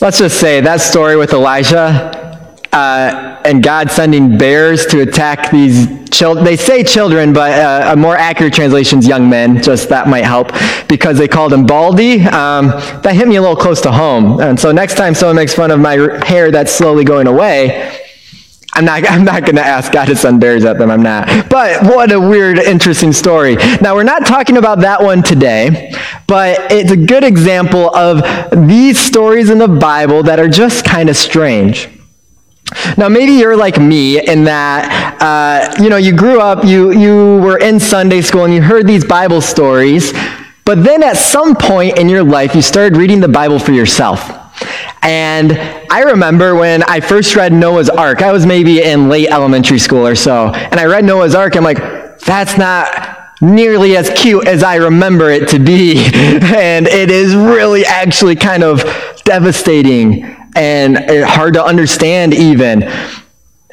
Let's just say that story with Elijah uh, and God sending bears to attack these children. They say children, but uh, a more accurate translation is young men. Just that might help because they called him baldy. Um, that hit me a little close to home. And so next time someone makes fun of my hair that's slowly going away, I'm not, I'm not going to ask God to send bears at them. I'm not. But what a weird, interesting story. Now, we're not talking about that one today, but it's a good example of these stories in the Bible that are just kind of strange. Now, maybe you're like me in that, uh, you know, you grew up, you, you were in Sunday school, and you heard these Bible stories, but then at some point in your life, you started reading the Bible for yourself. And I remember when I first read Noah's Ark, I was maybe in late elementary school or so, and I read Noah's Ark, I'm like, that's not nearly as cute as I remember it to be. and it is really actually kind of devastating and eh, hard to understand even.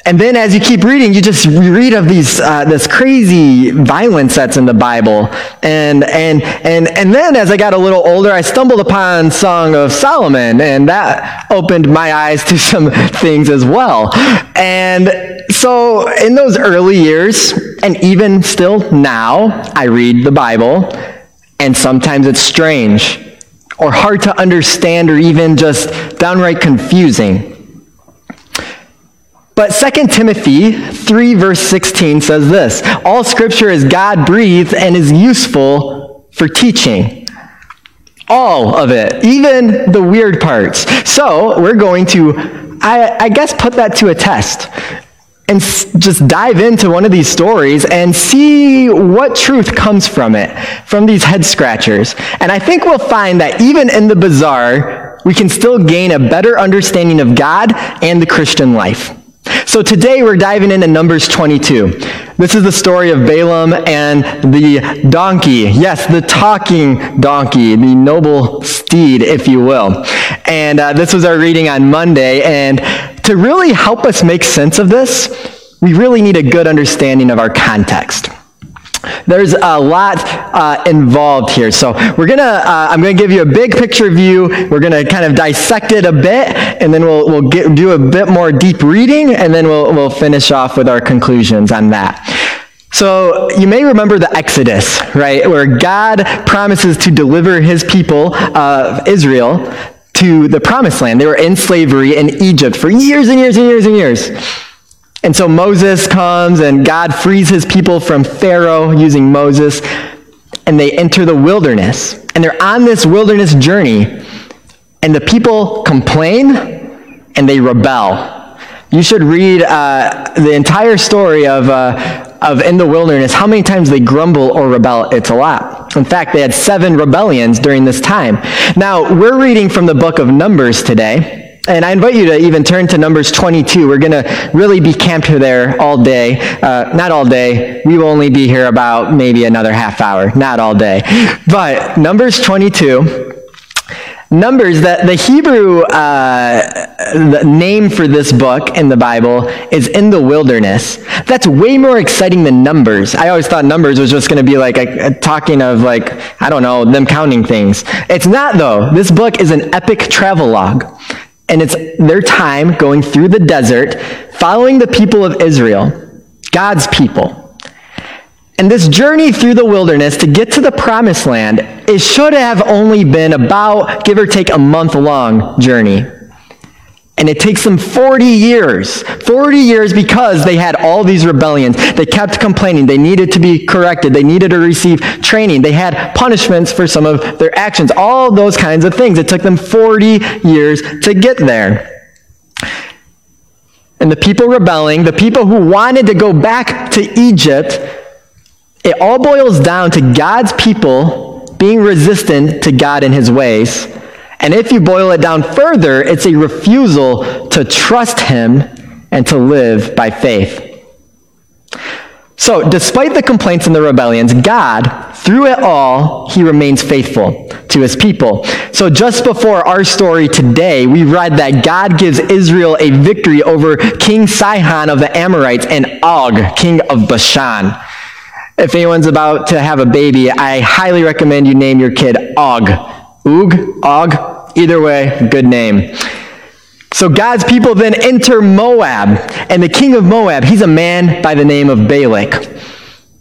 And then as you keep reading, you just read of these, uh, this crazy violence that's in the Bible. And, and, and, and then as I got a little older, I stumbled upon Song of Solomon, and that opened my eyes to some things as well. And so in those early years, and even still now, I read the Bible, and sometimes it's strange or hard to understand or even just downright confusing. But 2 Timothy 3, verse 16 says this All scripture is God breathed and is useful for teaching. All of it, even the weird parts. So we're going to, I, I guess, put that to a test and just dive into one of these stories and see what truth comes from it, from these head scratchers. And I think we'll find that even in the bizarre, we can still gain a better understanding of God and the Christian life. So today we're diving into Numbers 22. This is the story of Balaam and the donkey. Yes, the talking donkey, the noble steed, if you will. And uh, this was our reading on Monday. And to really help us make sense of this, we really need a good understanding of our context. There's a lot uh, involved here. So we're gonna, uh, I'm gonna give you a big picture view. We're gonna kind of dissect it a bit, and then we'll, we'll get, do a bit more deep reading, and then we'll, we'll finish off with our conclusions on that. So you may remember the Exodus, right, where God promises to deliver his people, uh, Israel, to the promised land. They were in slavery in Egypt for years and years and years and years. And so Moses comes and God frees his people from Pharaoh using Moses, and they enter the wilderness. And they're on this wilderness journey, and the people complain and they rebel. You should read uh, the entire story of, uh, of in the wilderness, how many times they grumble or rebel. It's a lot. In fact, they had seven rebellions during this time. Now, we're reading from the book of Numbers today. And I invite you to even turn to Numbers 22. We're going to really be camped there all day. Uh, not all day. We will only be here about maybe another half hour. Not all day. But Numbers 22 Numbers, the, the Hebrew uh, the name for this book in the Bible is in the wilderness. That's way more exciting than Numbers. I always thought Numbers was just going to be like a, a talking of like, I don't know, them counting things. It's not though. This book is an epic travelogue. And it's their time going through the desert, following the people of Israel, God's people. And this journey through the wilderness to get to the promised land, it should have only been about, give or take, a month long journey. And it takes them 40 years. 40 years because they had all these rebellions. They kept complaining. They needed to be corrected. They needed to receive training. They had punishments for some of their actions. All those kinds of things. It took them 40 years to get there. And the people rebelling, the people who wanted to go back to Egypt, it all boils down to God's people being resistant to God and his ways. And if you boil it down further, it's a refusal to trust him and to live by faith. So, despite the complaints and the rebellions, God, through it all, he remains faithful to his people. So, just before our story today, we read that God gives Israel a victory over King Sihon of the Amorites and Og, king of Bashan. If anyone's about to have a baby, I highly recommend you name your kid Og. Oog, Og, either way, good name. So God's people then enter Moab, and the king of Moab, he's a man by the name of Balak.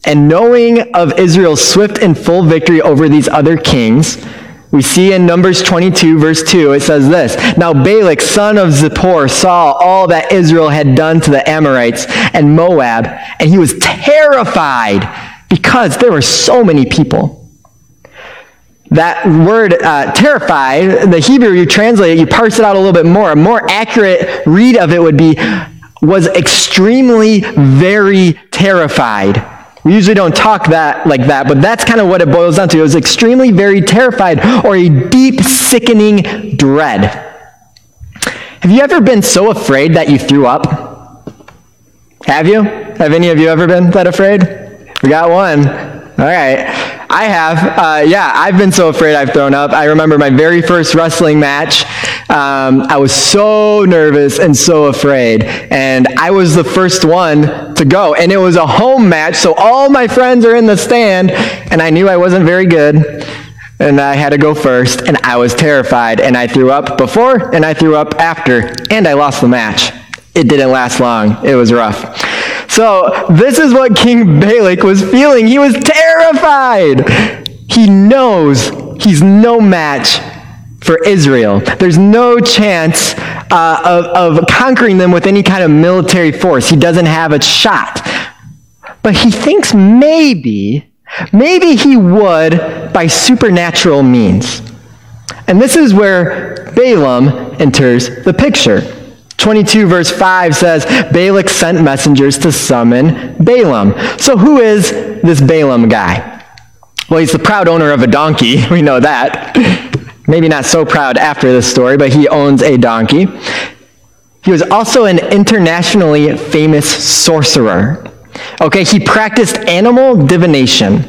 And knowing of Israel's swift and full victory over these other kings, we see in Numbers 22, verse 2, it says this Now Balak, son of Zippor, saw all that Israel had done to the Amorites and Moab, and he was terrified because there were so many people. That word uh, terrified, the Hebrew, you translate it, you parse it out a little bit more. A more accurate read of it would be was extremely very terrified. We usually don't talk that like that, but that's kind of what it boils down to. It was extremely very terrified or a deep sickening dread. Have you ever been so afraid that you threw up? Have you? Have any of you ever been that afraid? We got one. All right. I have. Uh, yeah, I've been so afraid I've thrown up. I remember my very first wrestling match. Um, I was so nervous and so afraid. And I was the first one to go. And it was a home match, so all my friends are in the stand. And I knew I wasn't very good. And I had to go first. And I was terrified. And I threw up before and I threw up after. And I lost the match. It didn't last long, it was rough. So, this is what King Balak was feeling. He was terrified. He knows he's no match for Israel. There's no chance uh, of, of conquering them with any kind of military force. He doesn't have a shot. But he thinks maybe, maybe he would by supernatural means. And this is where Balaam enters the picture. 22 verse 5 says, Balak sent messengers to summon Balaam. So who is this Balaam guy? Well, he's the proud owner of a donkey. We know that. Maybe not so proud after this story, but he owns a donkey. He was also an internationally famous sorcerer. Okay, he practiced animal divination.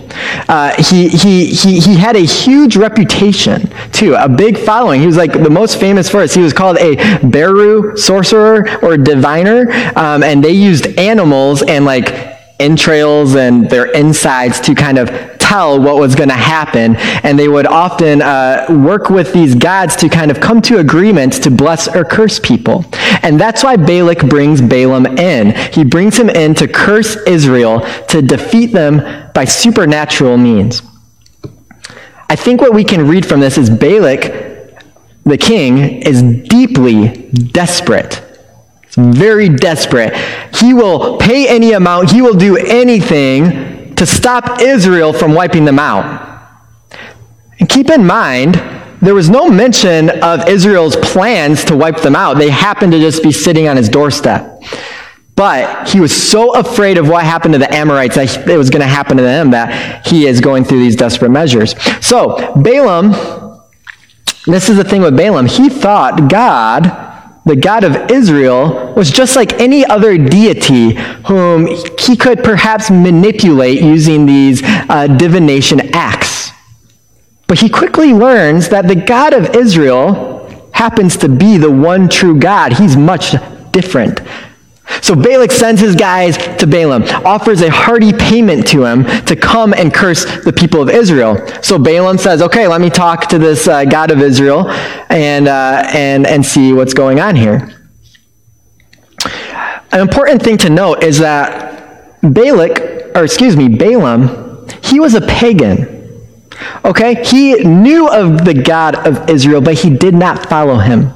Uh, he, he, he, he had a huge reputation, too, a big following. He was like the most famous for us. He was called a Beru sorcerer or diviner, um, and they used animals and like entrails and their insides to kind of tell what was going to happen. And they would often uh, work with these gods to kind of come to agreements to bless or curse people. And that's why Balak brings Balaam in. He brings him in to curse Israel, to defeat them by supernatural means. I think what we can read from this is Balak, the king, is deeply desperate very desperate. He will pay any amount, he will do anything to stop Israel from wiping them out. And keep in mind, there was no mention of Israel's plans to wipe them out. They happened to just be sitting on his doorstep. But he was so afraid of what happened to the Amorites that it was going to happen to them that he is going through these desperate measures. So, Balaam, this is the thing with Balaam. He thought God the God of Israel, was just like any other deity whom he could perhaps manipulate using these uh, divination acts. But he quickly learns that the God of Israel happens to be the one true God. He's much different. So Balak sends his guys to Balaam, offers a hearty payment to him to come and curse the people of Israel. So Balaam says, "Okay, let me talk to this uh, God of Israel and uh, and and see what's going on here." An important thing to note is that Balak, or excuse me, Balaam, he was a pagan. Okay, he knew of the God of Israel, but he did not follow him.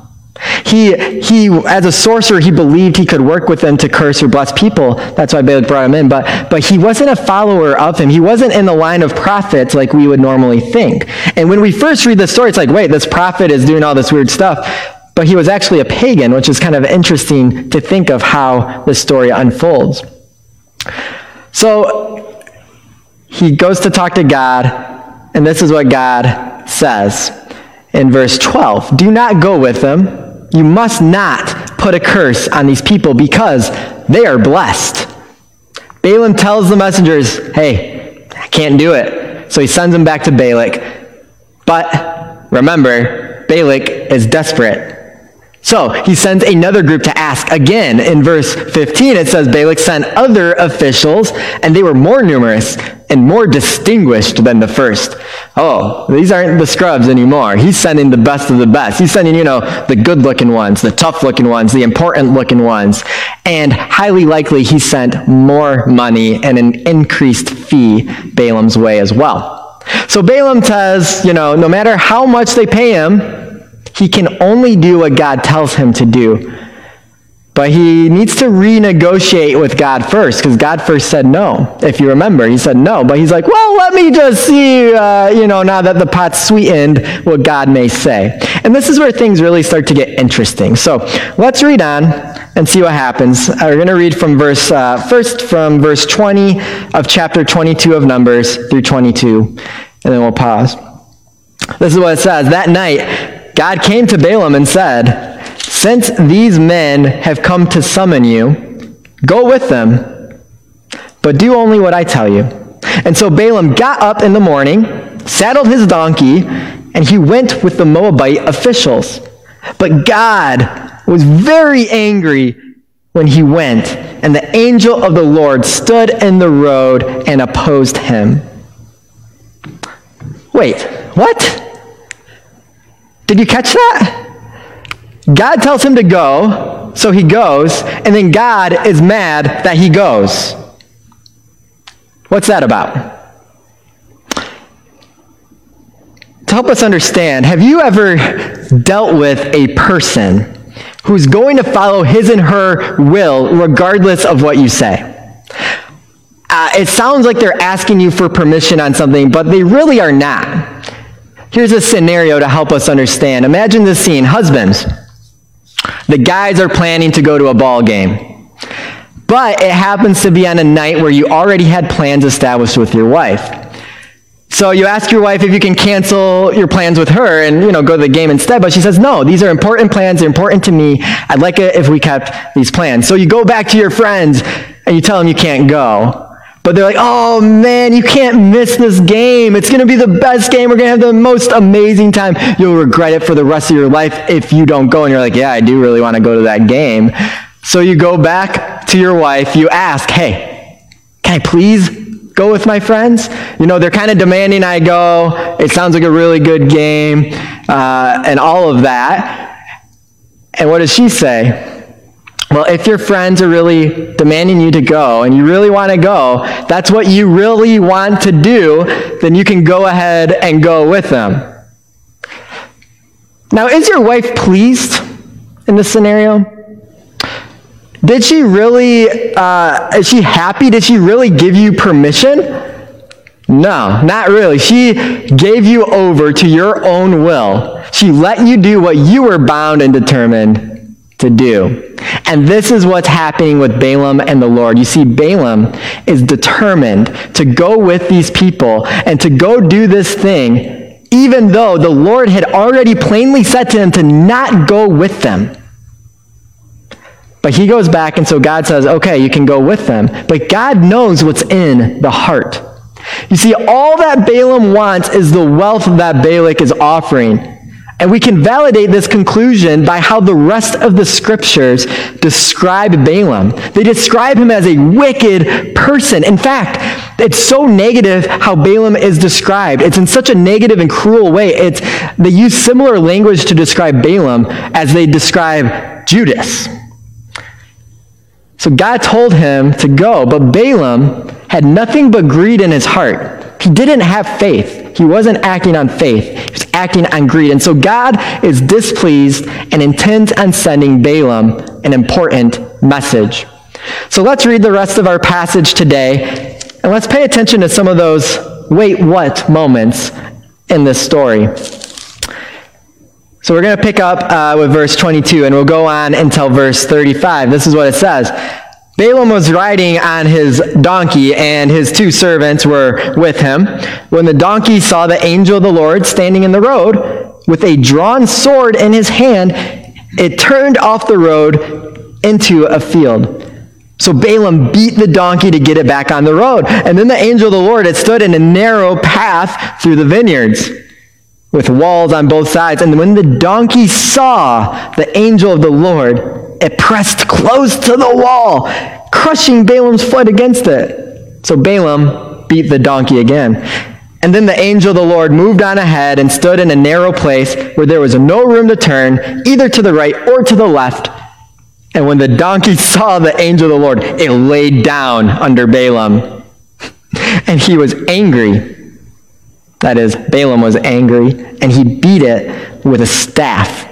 He, he, as a sorcerer, he believed he could work with them to curse or bless people. That's why Balak brought him in. But, but he wasn't a follower of him. He wasn't in the line of prophets like we would normally think. And when we first read the story, it's like, wait, this prophet is doing all this weird stuff. But he was actually a pagan, which is kind of interesting to think of how the story unfolds. So he goes to talk to God, and this is what God says in verse 12 Do not go with them you must not put a curse on these people because they are blessed. Balaam tells the messengers, hey, I can't do it. So he sends them back to Balak. But remember, Balak is desperate. So he sends another group to ask again. In verse 15, it says Balak sent other officials, and they were more numerous and more distinguished than the first. Oh, these aren't the scrubs anymore. He's sending the best of the best. He's sending, you know, the good looking ones, the tough looking ones, the important looking ones. And highly likely he sent more money and an increased fee Balaam's way as well. So Balaam says, you know, no matter how much they pay him, he can only do what God tells him to do. But he needs to renegotiate with God first, because God first said no. If you remember, he said no. But he's like, well, let me just see, uh, you know, now that the pot's sweetened, what God may say. And this is where things really start to get interesting. So let's read on and see what happens. Uh, we're going to read from verse, uh, first from verse 20 of chapter 22 of Numbers through 22, and then we'll pause. This is what it says. That night, God came to Balaam and said, Since these men have come to summon you, go with them, but do only what I tell you. And so Balaam got up in the morning, saddled his donkey, and he went with the Moabite officials. But God was very angry when he went, and the angel of the Lord stood in the road and opposed him. Wait, what? Did you catch that? God tells him to go, so he goes, and then God is mad that he goes. What's that about? To help us understand, have you ever dealt with a person who's going to follow his and her will regardless of what you say? Uh, it sounds like they're asking you for permission on something, but they really are not. Here's a scenario to help us understand. Imagine this scene. Husbands, the guys are planning to go to a ball game. But it happens to be on a night where you already had plans established with your wife. So you ask your wife if you can cancel your plans with her and, you know, go to the game instead. But she says, no, these are important plans. They're important to me. I'd like it if we kept these plans. So you go back to your friends and you tell them you can't go. But they're like, oh man, you can't miss this game. It's going to be the best game. We're going to have the most amazing time. You'll regret it for the rest of your life if you don't go. And you're like, yeah, I do really want to go to that game. So you go back to your wife, you ask, hey, can I please go with my friends? You know, they're kind of demanding I go. It sounds like a really good game, uh, and all of that. And what does she say? Well, if your friends are really demanding you to go and you really want to go, that's what you really want to do, then you can go ahead and go with them. Now, is your wife pleased in this scenario? Did she really, uh, is she happy? Did she really give you permission? No, not really. She gave you over to your own will. She let you do what you were bound and determined to do. And this is what's happening with Balaam and the Lord. You see, Balaam is determined to go with these people and to go do this thing, even though the Lord had already plainly said to him to not go with them. But he goes back, and so God says, okay, you can go with them. But God knows what's in the heart. You see, all that Balaam wants is the wealth that Balak is offering. And we can validate this conclusion by how the rest of the scriptures describe Balaam. They describe him as a wicked person. In fact, it's so negative how Balaam is described. It's in such a negative and cruel way. It's, they use similar language to describe Balaam as they describe Judas. So God told him to go, but Balaam had nothing but greed in his heart. He didn't have faith. He wasn't acting on faith, he was acting on greed. And so God is displeased and intends on sending Balaam an important message. So let's read the rest of our passage today, and let's pay attention to some of those wait what moments in this story. So we're going to pick up uh, with verse 22, and we'll go on until verse 35. This is what it says. Balaam was riding on his donkey, and his two servants were with him. When the donkey saw the angel of the Lord standing in the road with a drawn sword in his hand, it turned off the road into a field. So Balaam beat the donkey to get it back on the road. And then the angel of the Lord had stood in a narrow path through the vineyards. with walls on both sides. And when the donkey saw the angel of the Lord, it pressed close to the wall, crushing Balaam's foot against it. So Balaam beat the donkey again. And then the angel of the Lord moved on ahead and stood in a narrow place where there was no room to turn, either to the right or to the left. And when the donkey saw the angel of the Lord, it laid down under Balaam. And he was angry that is, Balaam was angry, and he beat it with a staff.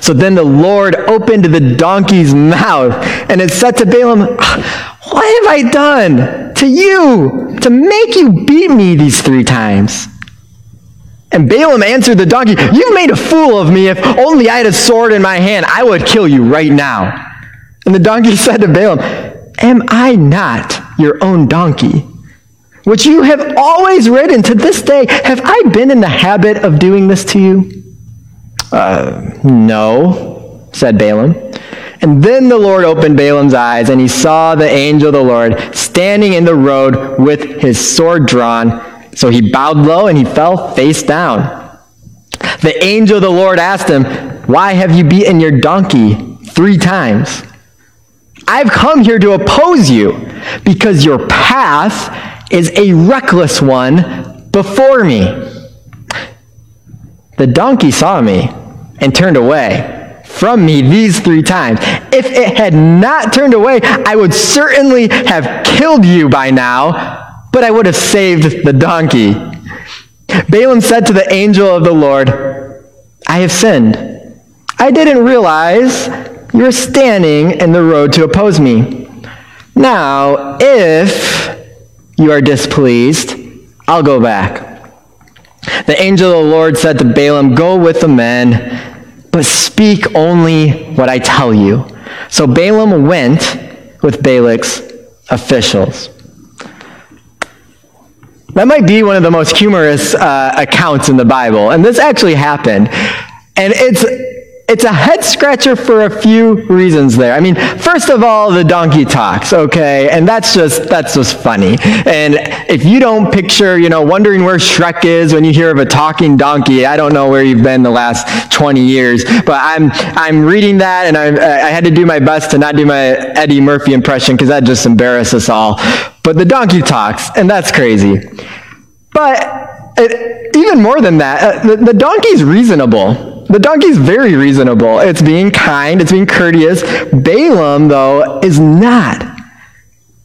So then the Lord opened the donkey's mouth, and it said to Balaam, What have I done to you to make you beat me these three times? And Balaam answered the donkey, You've made a fool of me. If only I had a sword in my hand, I would kill you right now. And the donkey said to Balaam, Am I not your own donkey? which you have always ridden to this day. Have I been in the habit of doing this to you? Uh, no, said Balaam. And then the Lord opened Balaam's eyes, and he saw the angel of the Lord standing in the road with his sword drawn. So he bowed low and he fell face down. The angel of the Lord asked him, Why have you beaten your donkey three times? I've come here to oppose you because your path is a reckless one before me. The donkey saw me and turned away from me these three times. If it had not turned away, I would certainly have killed you by now, but I would have saved the donkey. Balaam said to the angel of the Lord, I have sinned. I didn't realize you were standing in the road to oppose me. Now, if you are displeased, I'll go back. The angel of the Lord said to Balaam, Go with the men, but speak only what I tell you. So Balaam went with Balak's officials. That might be one of the most humorous uh, accounts in the Bible. And this actually happened. And it's it's a head scratcher for a few reasons there. I mean, first of all, the donkey talks, okay? And that's just that's just funny. And if you don't picture, you know, wondering where Shrek is when you hear of a talking donkey, I don't know where you've been the last 20 years. But I'm I'm reading that and I I had to do my best to not do my Eddie Murphy impression because that just embarrass us all. But the donkey talks, and that's crazy. But it, even more than that, uh, the, the donkey's reasonable. The donkey's very reasonable. It's being kind, it's being courteous. Balaam, though, is not.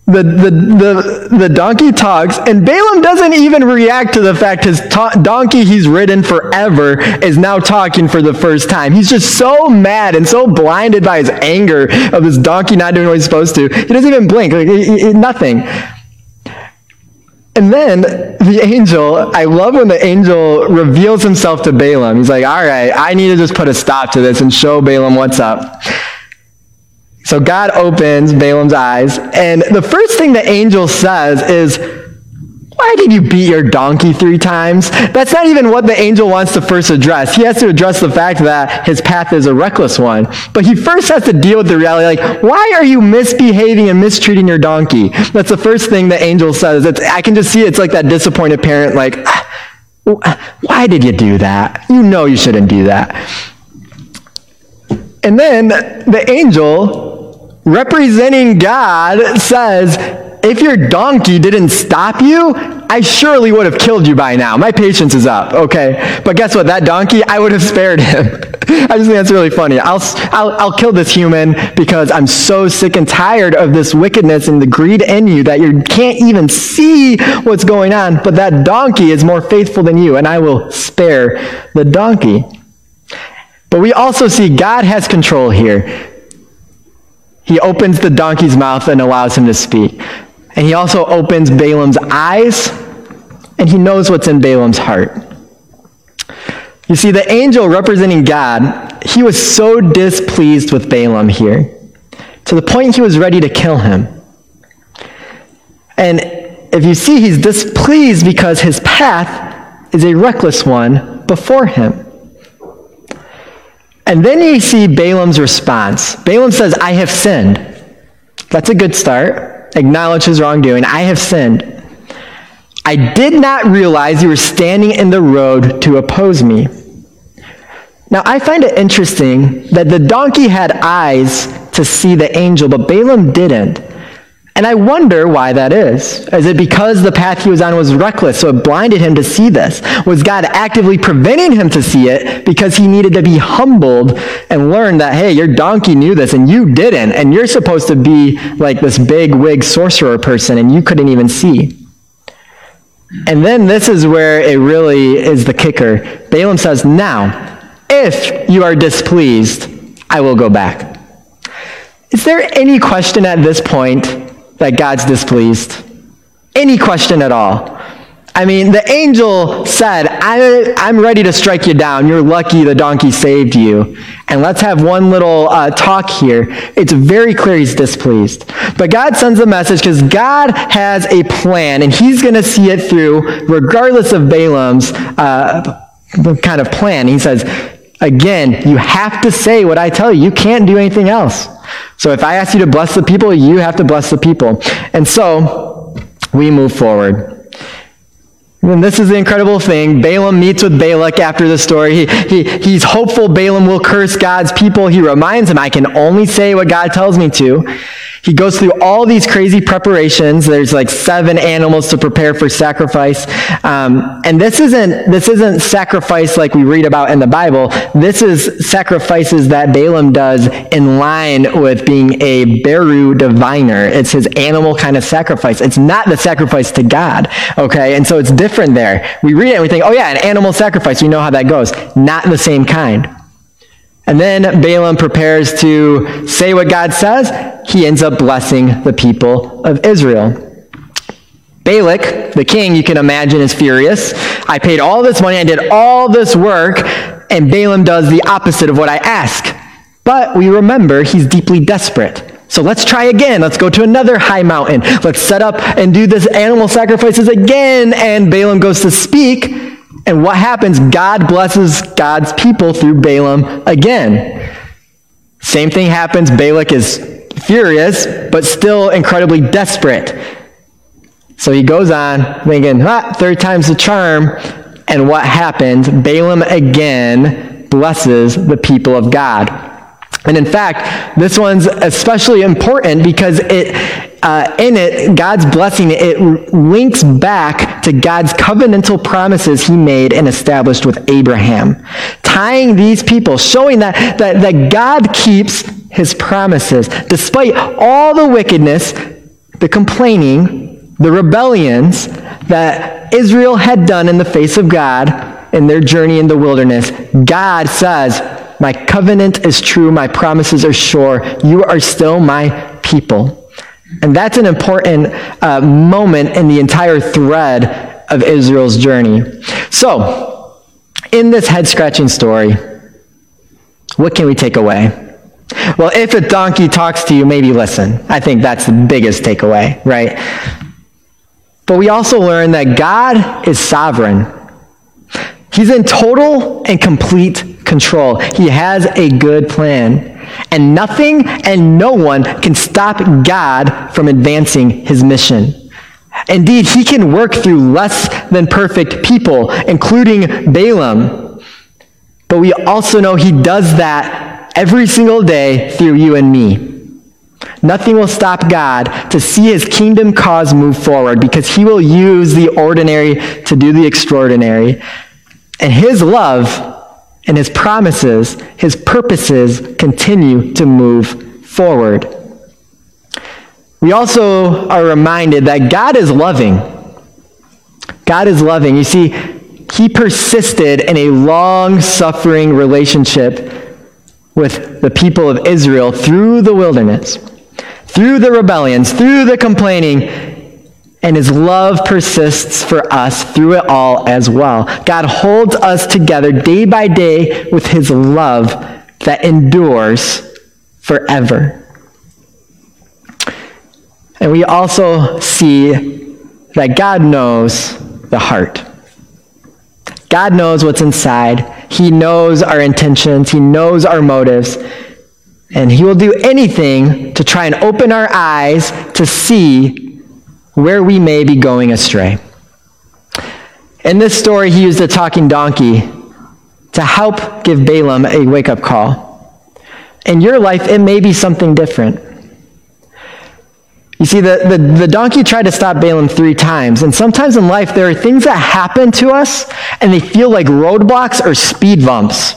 The, the, the, the donkey talks, and Balaam doesn't even react to the fact his donkey he's ridden forever is now talking for the first time. He's just so mad and so blinded by his anger of this donkey not doing what he's supposed to. He doesn't even blink, like, he, he, nothing. And then the angel, I love when the angel reveals himself to Balaam. He's like, all right, I need to just put a stop to this and show Balaam what's up. So God opens Balaam's eyes, and the first thing the angel says is, why did you beat your donkey three times? That's not even what the angel wants to first address. He has to address the fact that his path is a reckless one. But he first has to deal with the reality like, why are you misbehaving and mistreating your donkey? That's the first thing the angel says. It's, I can just see it's like that disappointed parent, like, ah, why did you do that? You know you shouldn't do that. And then the angel, representing God, says, if your donkey didn't stop you, I surely would have killed you by now. My patience is up, okay? But guess what? That donkey, I would have spared him. I just think that's really funny. I'll, I'll, I'll kill this human because I'm so sick and tired of this wickedness and the greed in you that you can't even see what's going on. But that donkey is more faithful than you, and I will spare the donkey. But we also see God has control here. He opens the donkey's mouth and allows him to speak. And he also opens Balaam's eyes, and he knows what's in Balaam's heart. You see, the angel representing God, he was so displeased with Balaam here, to the point he was ready to kill him. And if you see, he's displeased because his path is a reckless one before him. And then you see Balaam's response. Balaam says, I have sinned. That's a good start acknowledge his wrongdoing. I have sinned. I did not realize you were standing in the road to oppose me. Now, I find it interesting that the donkey had eyes to see the angel, but Balaam didn't. And I wonder why that is. Is it because the path he was on was reckless, so it blinded him to see this? Was God actively preventing him to see it because he needed to be humbled and learn that, hey, your donkey knew this and you didn't, and you're supposed to be like this big wig sorcerer person and you couldn't even see? And then this is where it really is the kicker. Balaam says, Now, if you are displeased, I will go back. Is there any question at this point that God's displeased? Any question at all? I mean, the angel said, I, am ready to strike you down. You're lucky the donkey saved you. And let's have one little uh, talk here. It's very clear he's displeased. But God sends a message because God has a plan, and he's going to see it through regardless of Balaam's uh, kind of plan. He says, again, you have to say what I tell you. You can't do anything else. So if I ask you to bless the people, you have to bless the people. And so we move forward. And this is the incredible thing. Balaam meets with Balak after the story. He, he, he's hopeful Balaam will curse God's people. He reminds him, I can only say what God tells me to. He goes through all these crazy preparations. There's like seven animals to prepare for sacrifice. Um, and this isn't, this isn't sacrifice like we read about in the Bible. This is sacrifices that Balaam does in line with being a Beru diviner. It's his animal kind of sacrifice. It's not the sacrifice to God. Okay. And so it's different there. We read it and we think, oh yeah, an animal sacrifice. We know how that goes. Not the same kind. And then Balaam prepares to say what God says. He ends up blessing the people of Israel. Balak, the king, you can imagine, is furious. I paid all this money, I did all this work, and Balaam does the opposite of what I ask. But we remember he's deeply desperate. So let's try again. Let's go to another high mountain. Let's set up and do this animal sacrifices again. And Balaam goes to speak, and what happens? God blesses God's people through Balaam again. Same thing happens. Balak is furious, but still incredibly desperate. So he goes on thinking, ah, third time's the charm. And what happens? Balaam again blesses the people of God. And in fact, this one's especially important because it, uh, in it, God's blessing, it links back to God's covenantal promises he made and established with Abraham. Tying these people, showing that, that, that God keeps his promises. Despite all the wickedness, the complaining, the rebellions that Israel had done in the face of God in their journey in the wilderness, God says, My covenant is true, my promises are sure, you are still my people. And that's an important uh, moment in the entire thread of Israel's journey. So, in this head scratching story, what can we take away? Well, if a donkey talks to you, maybe listen. I think that's the biggest takeaway, right? But we also learn that God is sovereign. He's in total and complete control. He has a good plan. And nothing and no one can stop God from advancing his mission. Indeed, he can work through less than perfect people, including Balaam. But we also know he does that every single day through you and me. Nothing will stop God to see his kingdom cause move forward because he will use the ordinary to do the extraordinary. And his love and his promises, his purposes continue to move forward. We also are reminded that God is loving. God is loving. You see, he persisted in a long suffering relationship with the people of Israel through the wilderness, through the rebellions, through the complaining, and his love persists for us through it all as well. God holds us together day by day with his love that endures forever. And we also see that God knows the heart. God knows what's inside. He knows our intentions. He knows our motives. And he will do anything to try and open our eyes to see where we may be going astray. In this story, he used a talking donkey to help give Balaam a wake up call. In your life, it may be something different. You see, the, the, the, donkey tried to stop Balaam three times. And sometimes in life, there are things that happen to us and they feel like roadblocks or speed bumps.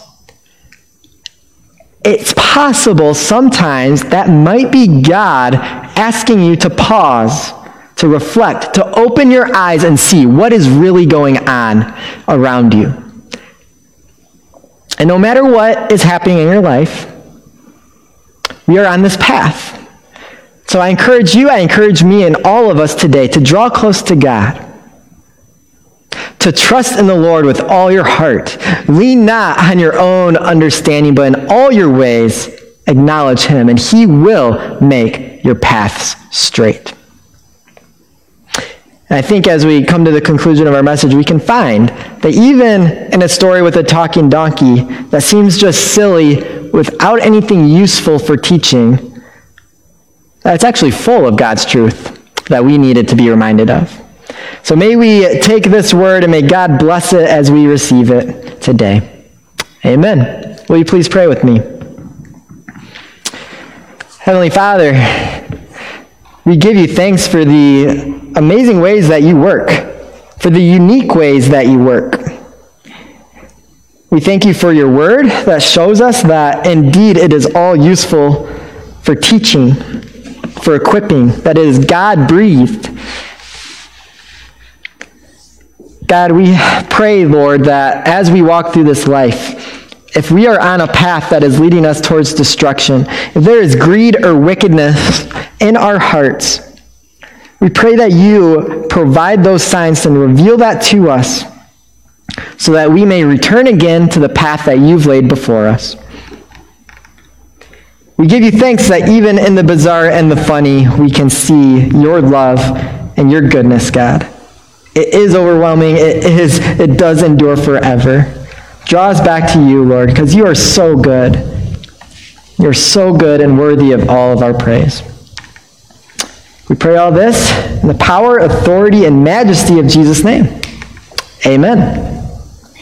It's possible sometimes that might be God asking you to pause, to reflect, to open your eyes and see what is really going on around you. And no matter what is happening in your life, we are on this path. So I encourage you, I encourage me, and all of us today to draw close to God. To trust in the Lord with all your heart. Lean not on your own understanding, but in all your ways acknowledge Him, and He will make your paths straight. And I think as we come to the conclusion of our message, we can find that even in a story with a talking donkey that seems just silly without anything useful for teaching, that's actually full of God's truth that we needed to be reminded of. So may we take this word and may God bless it as we receive it today. Amen. Will you please pray with me? Heavenly Father, we give you thanks for the amazing ways that you work, for the unique ways that you work. We thank you for your word that shows us that indeed it is all useful for teaching, for equipping, that is God breathed. God, we pray, Lord, that as we walk through this life, if we are on a path that is leading us towards destruction, if there is greed or wickedness in our hearts, we pray that you provide those signs and reveal that to us so that we may return again to the path that you've laid before us. We give you thanks that even in the bizarre and the funny, we can see your love and your goodness, God. It is overwhelming. It is, it does endure forever. Draw us back to you, Lord, because you are so good. You're so good and worthy of all of our praise. We pray all this in the power, authority, and majesty of Jesus' name. Amen.